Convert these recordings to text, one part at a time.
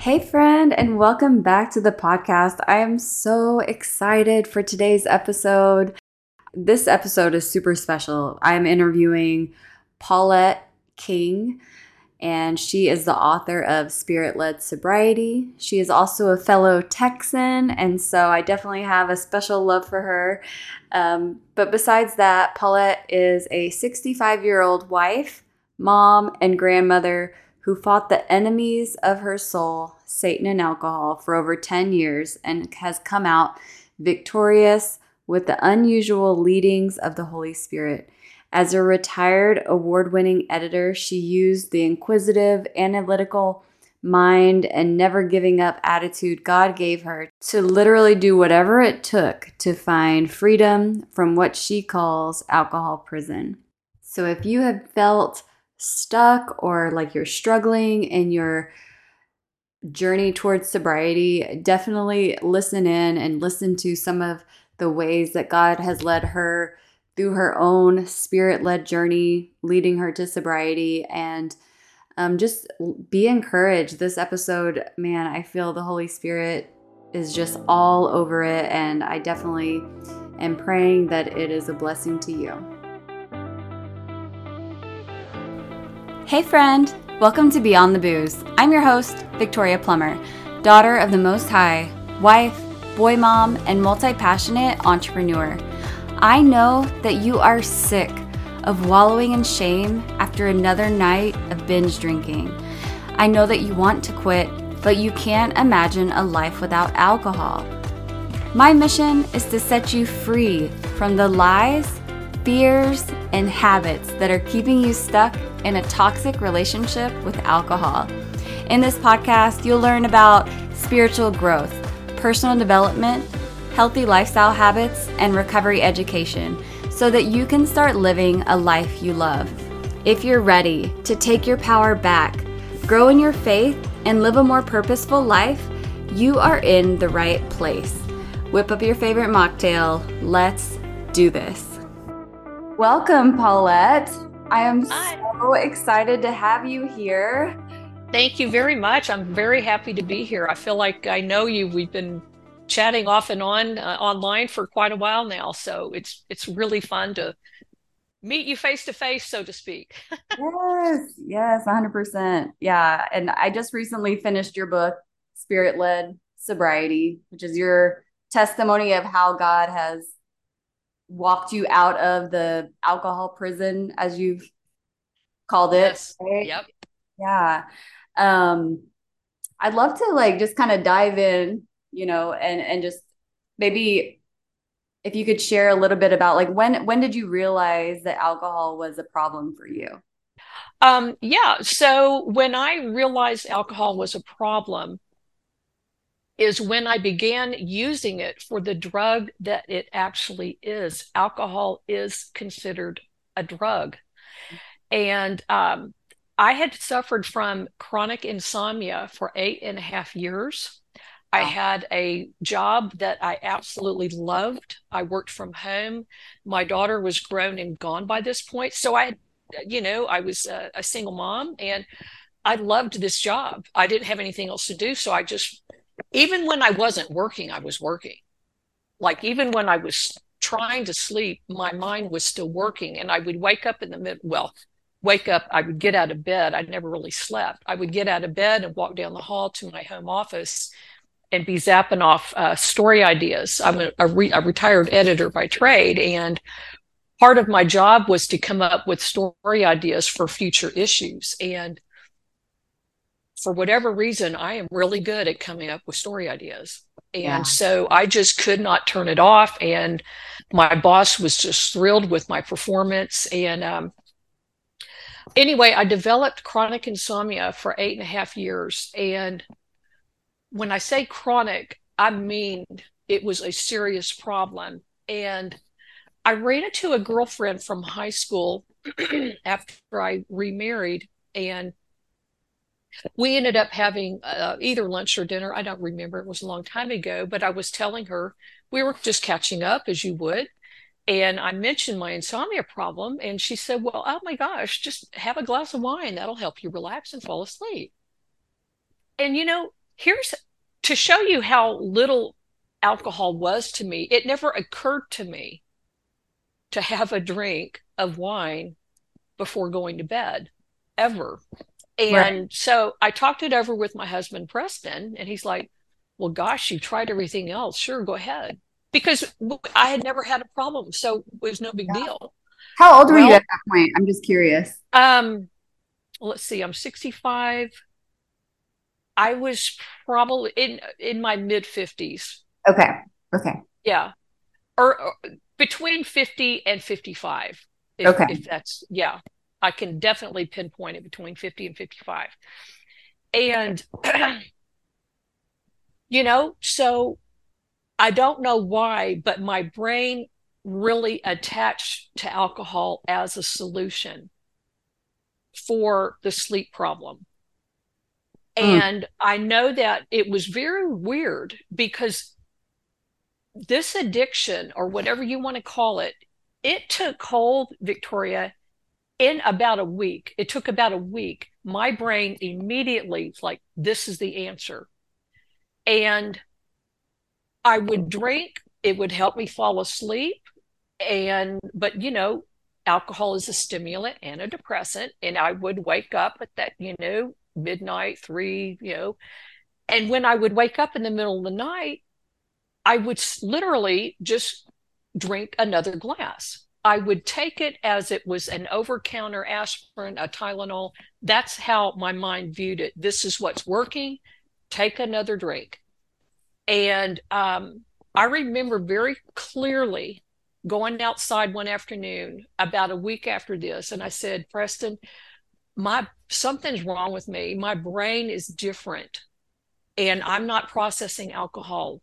Hey, friend, and welcome back to the podcast. I am so excited for today's episode. This episode is super special. I am interviewing Paulette Kengg, and she is the author of Spirit Led Sobriety. She is also a fellow Texan, and so I definitely have a special love for her. Um, but besides that, Paulette is a 65 year old wife, mom, and grandmother who fought the enemies of her soul, Satan and alcohol, for over 10 years and has come out victorious with the unusual leadings of the Holy Spirit. As a retired award winning editor, she used the inquisitive, analytical mind and never giving up attitude God gave her to literally do whatever it took to find freedom from what she calls alcohol prison. So if you have felt stuck or like you're struggling in your journey towards sobriety, definitely listen in and listen to some of the ways that God has led her through her own spirit led journey, leading her to sobriety. And um, just be encouraged. This episode, man, I feel the Holy Spirit is just all over it. And I definitely am praying that it is a blessing to you. Hey, friend! Welcome to Beyond the Booze. I'm your host, Victoria Plummer, daughter of the Most High, wife, boy mom, and multi passionate entrepreneur. I know that you are sick of wallowing in shame after another night of binge drinking. I know that you want to quit, but you can't imagine a life without alcohol. My mission is to set you free from the lies fears, and habits that are keeping you stuck in a toxic relationship with alcohol. In this podcast, you'll learn about spiritual growth, personal development, healthy lifestyle habits, and recovery education so that you can start living a life you love. If you're ready to take your power back, grow in your faith, and live a more purposeful life, you are in the right place. Whip up your favorite mocktail. Let's do this. Welcome, Paulette. I am Hi. so excited to have you here. Thank you very much. I'm very happy to be here. I feel like I know you. We've been chatting off and on uh, online for quite a while now, so it's it's really fun to meet you face to face, so to speak. yes, yes, 100%. Yeah, and I just recently finished your book, Spirit Led Sobriety, which is your testimony of how God has walked you out of the alcohol prison as you've called it yes. right? yep yeah um i'd love to like just kind of dive in you know and and just maybe if you could share a little bit about like when when did you realize that alcohol was a problem for you um yeah so when i realized alcohol was a problem is when I began using it for the drug that it actually is. Alcohol is considered a drug. And um, I had suffered from chronic insomnia for eight and a half years. I had a job that I absolutely loved. I worked from home. My daughter was grown and gone by this point. So I, you know, I was a, a single mom and I loved this job. I didn't have anything else to do. So I just even when I wasn't working, I was working. Like even when I was trying to sleep, my mind was still working. And I would wake up in the middle. well, wake up, I would get out of bed. I never really slept. I would get out of bed and walk down the hall to my home office and be zapping off uh, story ideas. I'm a, a, re- a retired editor by trade. And part of my job was to come up with story ideas for future issues. And for whatever reason, I am really good at coming up with story ideas. And yeah. so I just could not turn it off. And my boss was just thrilled with my performance. And um, anyway, I developed chronic insomnia for eight and a half years. And when I say chronic, I mean it was a serious problem. And I ran into a girlfriend from high school after I remarried. And we ended up having uh, either lunch or dinner. I don't remember. It was a long time ago, but I was telling her we were just catching up as you would. And I mentioned my insomnia problem. And she said, Well, oh my gosh, just have a glass of wine. That'll help you relax and fall asleep. And, you know, here's to show you how little alcohol was to me. It never occurred to me to have a drink of wine before going to bed ever. And right. so I talked it over with my husband, Preston, and he's like, Well, gosh, you tried everything else. Sure, go ahead. Because I had never had a problem. So it was no big yeah. deal. How old were well, you at that point? I'm just curious. Um, let's see, I'm 65. I was probably in in my mid 50s. Okay. Okay. Yeah. Or, or between 50 and 55. If, okay. If that's yeah. I can definitely pinpoint it between 50 and 55. And, you know, so I don't know why, but my brain really attached to alcohol as a solution for the sleep problem. Mm. And I know that it was very weird because this addiction, or whatever you want to call it, it took hold, Victoria, in about a week, it took about a week, my brain immediately like, this is the answer. And I would drink, it would help me fall asleep. And, but you know, alcohol is a stimulant and a depressant. And I would wake up at that, you know, midnight, three, you know. And when I would wake up in the middle of the night, I would literally just drink another glass. I would take it as it was an over counter aspirin, a Tylenol. That's how my mind viewed it. This is what's working. Take another drink. And um, I remember very clearly going outside one afternoon about a week after this. And I said, Preston, my something's wrong with me. My brain is different. And I'm not processing alcohol.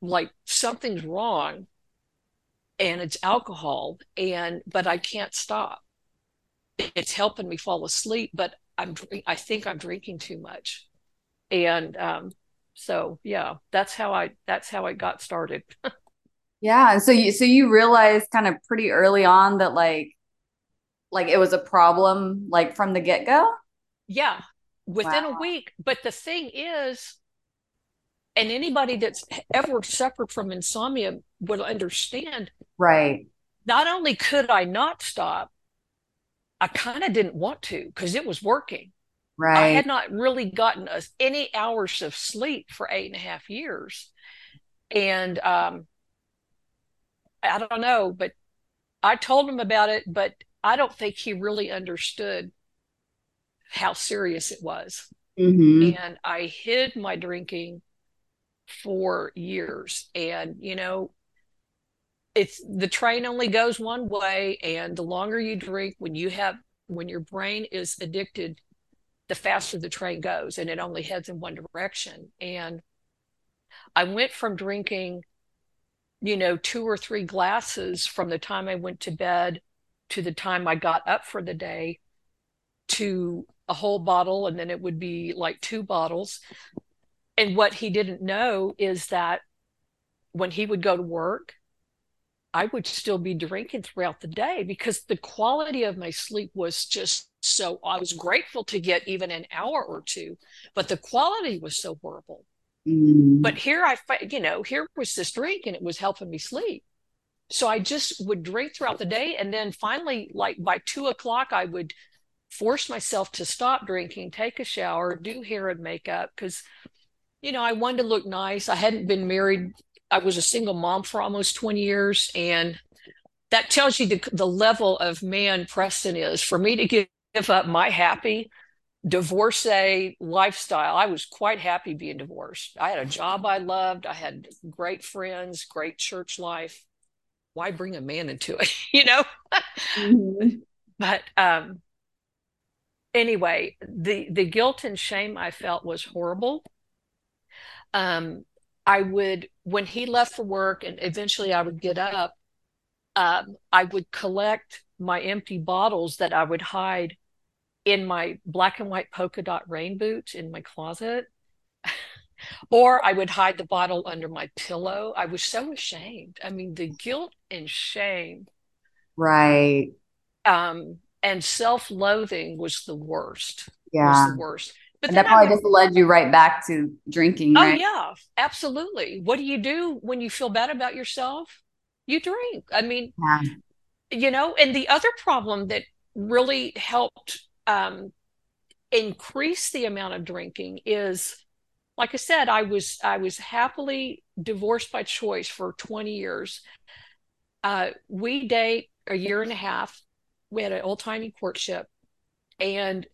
Like something's wrong and it's alcohol and but i can't stop. It's helping me fall asleep but i'm i think i'm drinking too much. And um so yeah that's how i that's how i got started. Yeah and so you so you realized kind of pretty early on that like like it was a problem like from the get-go? Yeah within wow. a week. But the thing is and anybody that's ever suffered from insomnia will understand right. not only could i not stop i kind of didn't want to because it was working. Right. i had not really gotten a, any hours of sleep for eight and a half years. And um i don't know but i told him about it but i don't think he really understood how serious it was. Mm-hmm. and i hid my drinking for years. And, you know, it's the train only goes one way. And the longer you drink, when you have, when your brain is addicted, the faster the train goes and it only heads in one direction. And I went from drinking, you know, two or three glasses from the time I went to bed to the time I got up for the day to a whole bottle. And then it would be like two bottles and what he didn't know is that when he would go to work, I would still be drinking throughout the day because the quality of my sleep was just so I was grateful to get even an hour or two, but the quality was so horrible. Mm. But here I, you know, here was this drink and it was helping me sleep. So I just would drink throughout the day. And then finally, like by two o'clock, I would force myself to stop drinking, take a shower, do hair and makeup because you know, I wanted to look nice. I hadn't been married. I was a single mom for almost 20 years. And that tells you the, the level of man Preston is. For me to give, up my happy divorcee lifestyle, I was quite happy being divorced. I had a job I loved. I had great friends, great church life. Why bring a man into it, you know? mm-hmm. But um, anyway, the the guilt and shame I felt was horrible um, I would, when he left for work and eventually I would get up, um, I would collect my empty bottles that I would hide in my black and white polka dot rain boots in my closet. or I would hide the bottle under my pillow. I was so ashamed. I mean, the guilt and shame. Right. Um, and self loathing was the worst. Yeah. Was the worst But that probably just led you right back to drinking. Oh right? yeah, absolutely. What do you do when you feel bad about yourself? You drink. I mean, yeah. you know, and the other problem that really helped um, increase the amount of drinking is like I said, I was I was happily divorced by choice for 20 years. Uh, we date a year and a half. We had an old timey courtship, and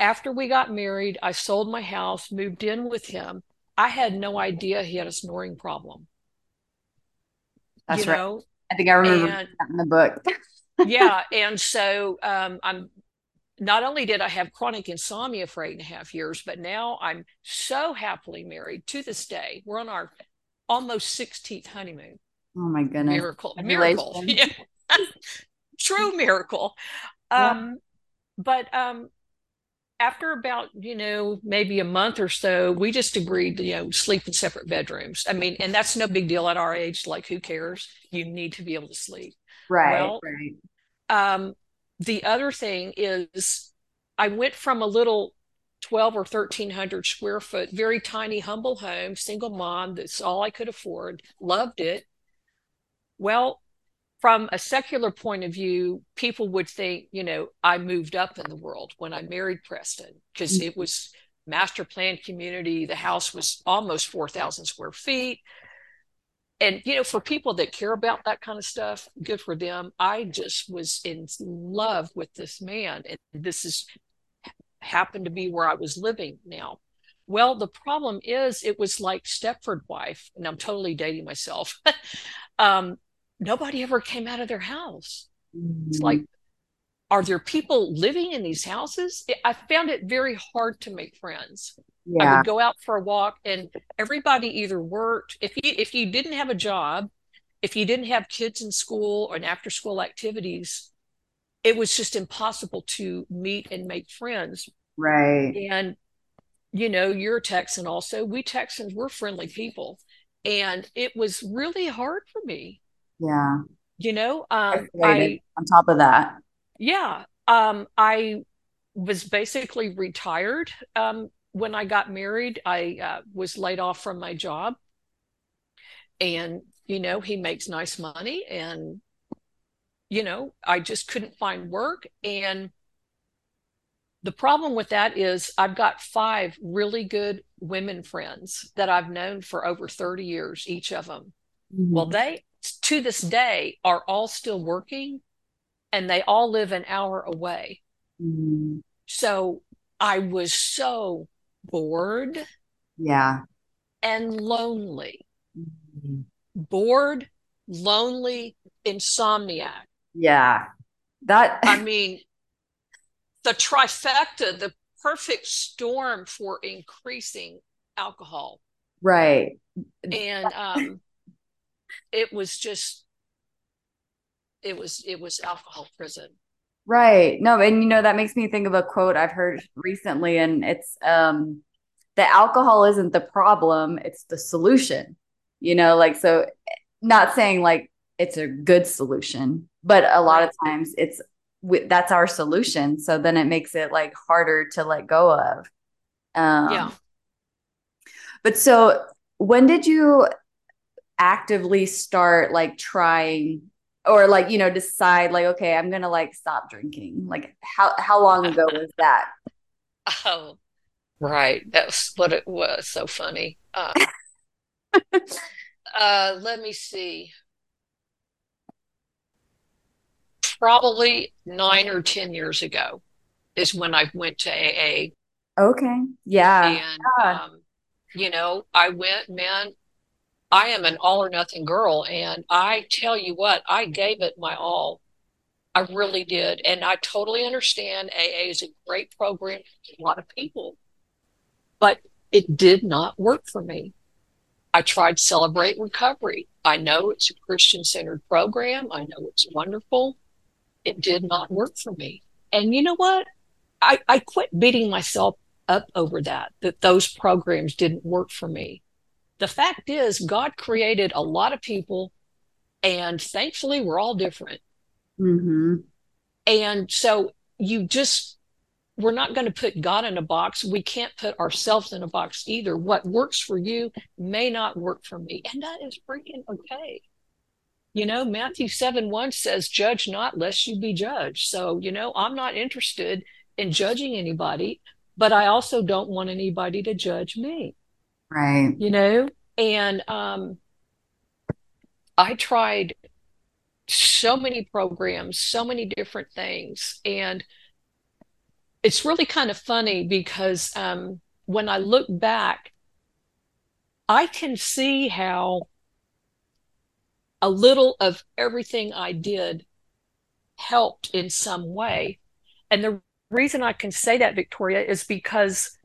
after we got married, I sold my house, moved in with him. I had no idea he had a snoring problem. That's you right. Know? I think I remember and, that in the book. yeah, and so um, I'm not only did I have chronic insomnia for eight and a half years, but now I'm so happily married to this day. We're on our almost 16th honeymoon. Oh my goodness. Miracle. Miracle. Yeah. True miracle. Yeah. Um, but um, after about, you know, maybe a month or so, we just agreed to, you know, sleep in separate bedrooms. I mean, and that's no big deal at our age. Like, who cares? You need to be able to sleep. Right. Well, right. Um, the other thing is I went from a little 12 or 1300 square foot, very tiny, humble home, single mom. That's all I could afford, loved it. Well, from a secular point of view, people would think, you know, I moved up in the world when I married Preston because it was master plan community. The house was almost 4,000 square feet. And you know for people that care about that kind of stuff good for them. I just was in love with this man and this is happened to be where i was living now. Well the problem is it was like stepford wife and i'm totally dating myself. Um, nobody ever came out of their house mm-hmm. it's like are there people living in these houses i found it very hard to make friends yeah. I would go out for a walk and everybody either worked if you if you didn't have a job, if you didn't have kids in school or in after school activities, it was just impossible to meet and make friends. Right. And you know, you're a Texan also. We Texans, we're friendly people. And it was really hard for me. Yeah. You know, um I on top of that. Yeah. Um I was basically retired um when I got married, I uh, was laid off from my job. And, you know, he makes nice money. And, you know, I just couldn't find work. And the problem with that is I've got five really good women friends that I've known for over 30 years, each of them. Mm-hmm. Well, they, to this day, are all still working and they all live an hour away. Mm-hmm. So I was so bored. Yeah. And lonely. Mm-hmm. Bored, lonely, insomniac. Yeah. That I mean the trifecta, the perfect storm for increasing alcohol. Right. And um it was just it was it was alcohol prison. Right. No, and you know, that makes me think of a quote I've heard recently, and it's um the alcohol isn't the problem, it's the solution. You know, like so not saying like it's a good solution, but a lot of times it's that's our solution. So then it makes it like harder to let go of. Um, yeah. But so when did you actively start like trying or like you know decide like okay i'm gonna like stop drinking. Like how how long ago was that? Oh right. That's what it was. So funny. Uh, uh let me see. Probably nine or ten years ago is when i went to aa okay. Yeah. And yeah. um you know i went man I am an all or nothing girl. And I tell you what, I gave it my all. I really did. And I totally understand AA is a great program for a lot of people, but it did not work for me. I tried Celebrate Recovery. I know it's a Christian centered program. I know it's wonderful. It did not work for me. And you know what? I, I quit beating myself up over that, that those programs didn't work for me the fact is, God created a lot of people, and thankfully, we're all different. Mm-hmm. And so you just, we're not going to put God in a box. We can't put ourselves in a box either. What works for you may not work for me. And that is freaking okay. You know, Matthew 7 1 says, Judge not, lest you be judged. So, you know, I'm not interested in judging anybody, but I also don't want anybody to judge me. Right. You know, and um, I tried so many programs, so many different things. And it's really kind of funny because um, when I look back, I can see how a little of everything I did helped in some way. And the reason I can say that, Victoria, is because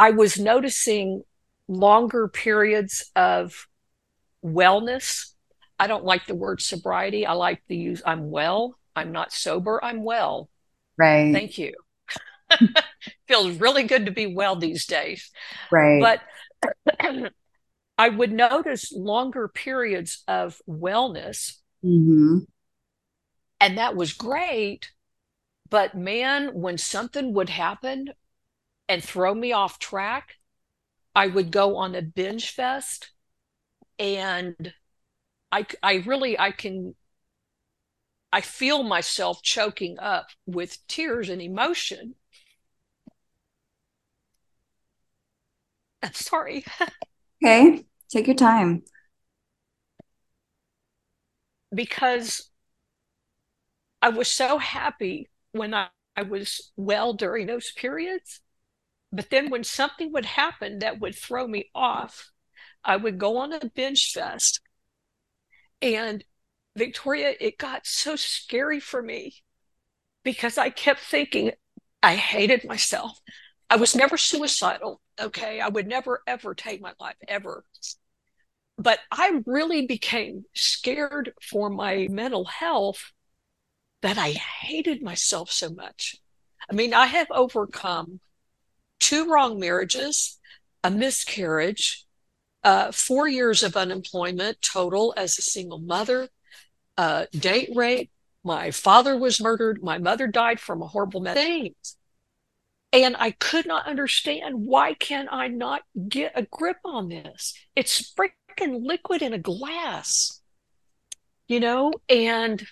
I was noticing longer periods of wellness. I don't like the word sobriety. I like to use I'm well. I'm not sober. I'm well. Right. Thank you. Feels really good to be well these days. Right. But I would notice longer periods of wellness. Mm-hmm. And that was great. But man, when something would happen and throw me off track, I would go on a binge fest and I, I really, I can, I feel myself choking up with tears and emotion. I'm sorry. okay, take your time. Because I was so happy when I, I was well during those periods. But then when something would happen that would throw me off, I would go on a binge fest. And Victoria, it got so scary for me because I kept thinking I hated myself. I was never suicidal. Okay. I would never, ever take my life, ever. But I really became scared for my mental health that I hated myself so much. I mean, I have overcome two wrong marriages, a miscarriage, uh, four years of unemployment total as a single mother, uh, date rape. My father was murdered. My mother died from a horrible things. And I could not understand why can I not get a grip on this? It's freaking liquid in a glass, you know? And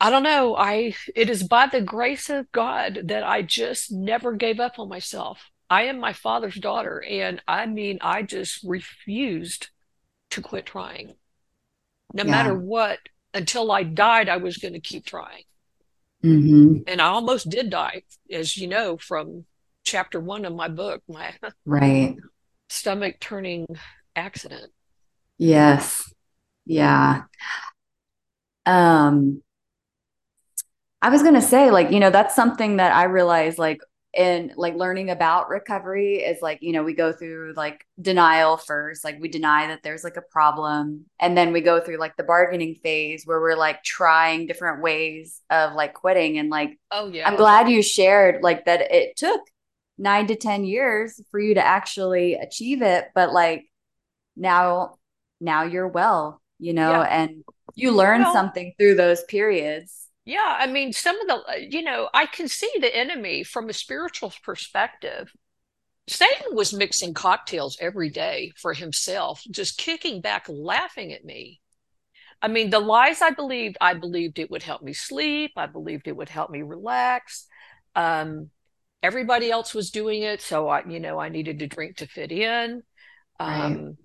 I don't know. I it is by the grace of God that I just never gave up on myself. I am my father's daughter. And I mean, I just refused to quit trying. No yeah. matter what, until I died, I was going to keep trying. Mm-hmm. And I almost did die, as you know, from chapter one of my book, my right stomach turning accident. Yes. Yeah. Um, I was going to say, like, you know, that's something that I realize, like, in like learning about recovery is like you know we go through like denial first like we deny that there's like a problem and then we go through like the bargaining phase where we're like trying different ways of like quitting and like oh yeah i'm glad you shared like that it took 9 to 10 years for you to actually achieve it but like now now you're well you know yeah. and you learn well, something through those periods yeah, I mean, some of the, uh, you know, I can see the enemy from a spiritual perspective. Satan was mixing cocktails every day for himself, just kicking back, laughing at me. I mean, the lies I believed, I believed it would help me sleep. I believed it would help me relax. Um, everybody else was doing it, so I, you know, I needed to drink to fit in. Um,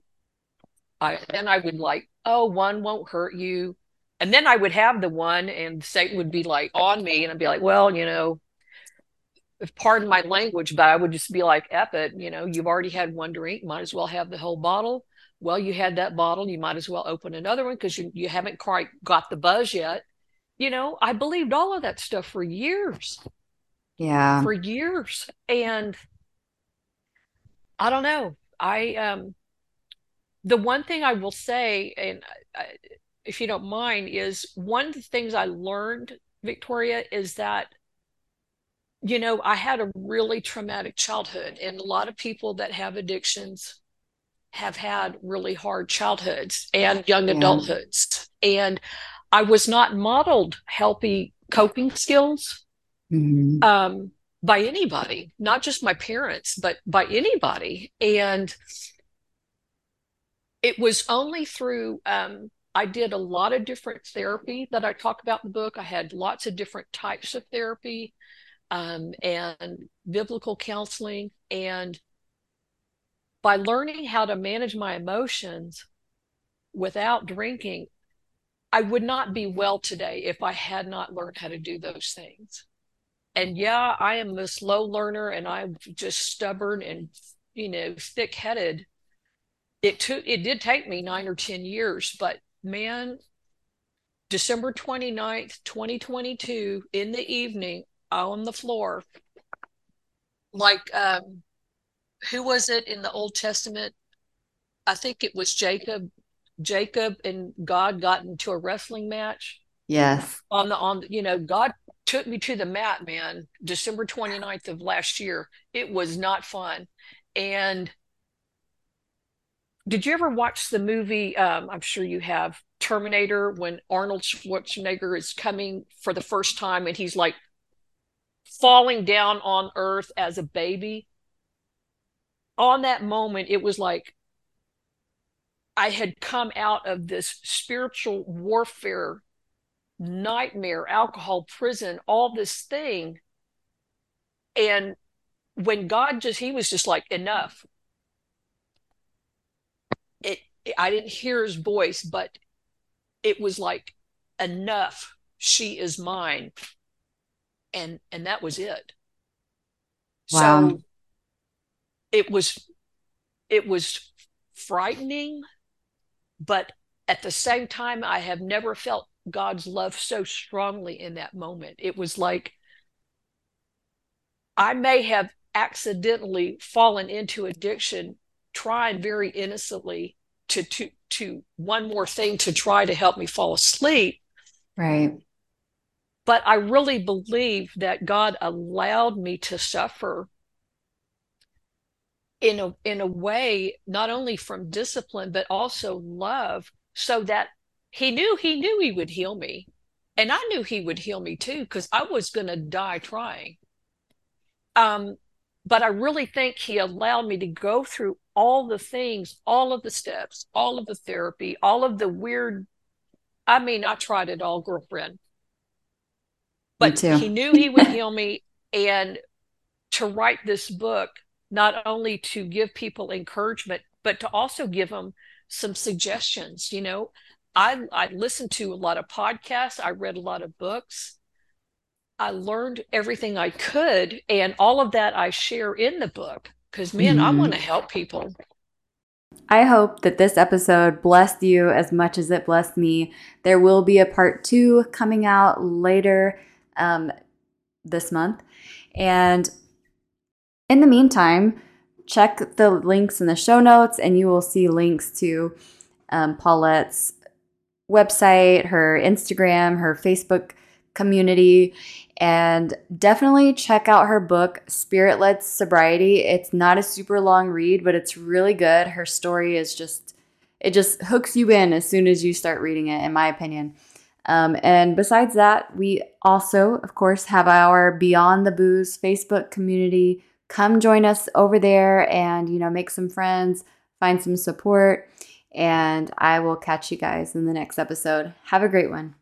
right. I and I would like, oh, one won't hurt you and then I would have the one, and Satan would be like on me, and I'd be like, well, you know, pardon my language, but I would just be like, F it, you know, you've already had one drink, might as well have the whole bottle. Well, you had that bottle, you might as well open another one because you, you haven't quite got the buzz yet. You know, I believed all of that stuff for years. Yeah. For years. And I don't know. I, um, the one thing I will say, and I, if you don't mind, is one of the things I learned, Victoria, is that, you know, I had a really traumatic childhood, and a lot of people that have addictions have had really hard childhoods and young yeah. adulthoods. And I was not modeled healthy coping skills. mm-hmm. um, by anybody, not just my parents, but by anybody. And it was only through um, I did a lot of different therapy that I talk about in the book. I had lots of different types of therapy um, and biblical counseling. And by learning how to manage my emotions without drinking, I would not be well today if I had not learned how to do those things. And yeah, I am a slow learner and I'm just stubborn and, you know, thick headed. It took, it did take me nine or 10 years, but man, December 29th, 2022, in the evening, on the floor, like, um, who was it in the Old Testament? I think it was Jacob. Jacob and God got into a wrestling match. Yes. On the, on, you know, God took me to the mat, man, December 29th of last year. It was not fun. And did you ever watch the movie? Um, I'm sure you have Terminator when Arnold Schwarzenegger is coming for the first time and he's like falling down on earth as a baby. On that moment, it was like I had come out of this spiritual warfare, nightmare, alcohol, prison, all this thing. And when God just, he was just like, enough I didn't hear his voice, but it was like enough. She is mine, and and that was it. Wow. So it was it was frightening, but at the same time, I have never felt God's love so strongly in that moment. It was like I may have accidentally fallen into addiction trying very innocently to to to one more thing to try to help me fall asleep. Right. But i really believe that god allowed me to suffer in a in a way not only from discipline but also love so that he knew he knew he would heal me. And i knew he would heal me too because i was going to die trying. Um but i really think he allowed me to go through all the things, all of the steps, all of the therapy, all of the weird. I mean, I tried it all, girlfriend. But he knew he would heal me. And to write this book, not only to give people encouragement, but to also give them some suggestions. You know, I, I listened to a lot of podcasts, I read a lot of books. I learned everything I could, and all of that I share in the book because man, mm-hmm. I want to help people. I hope that this episode blessed you as much as it blessed me. There will be a part two coming out later um, this month. And in the meantime, check the links in the show notes and you will see links to um, Paulette's website, her Instagram, her Facebook community, and definitely check out her book, Spirit Led Sobriety. It's not a super long read, but it's really good. Her story is just, it just hooks you in as soon as you start reading it, in my opinion. Um, and besides that, we also, of course, have our Beyond the Booze Facebook community. Come join us over there and, you know, make some friends, find some support. And I will catch you guys in the next episode. Have a great one.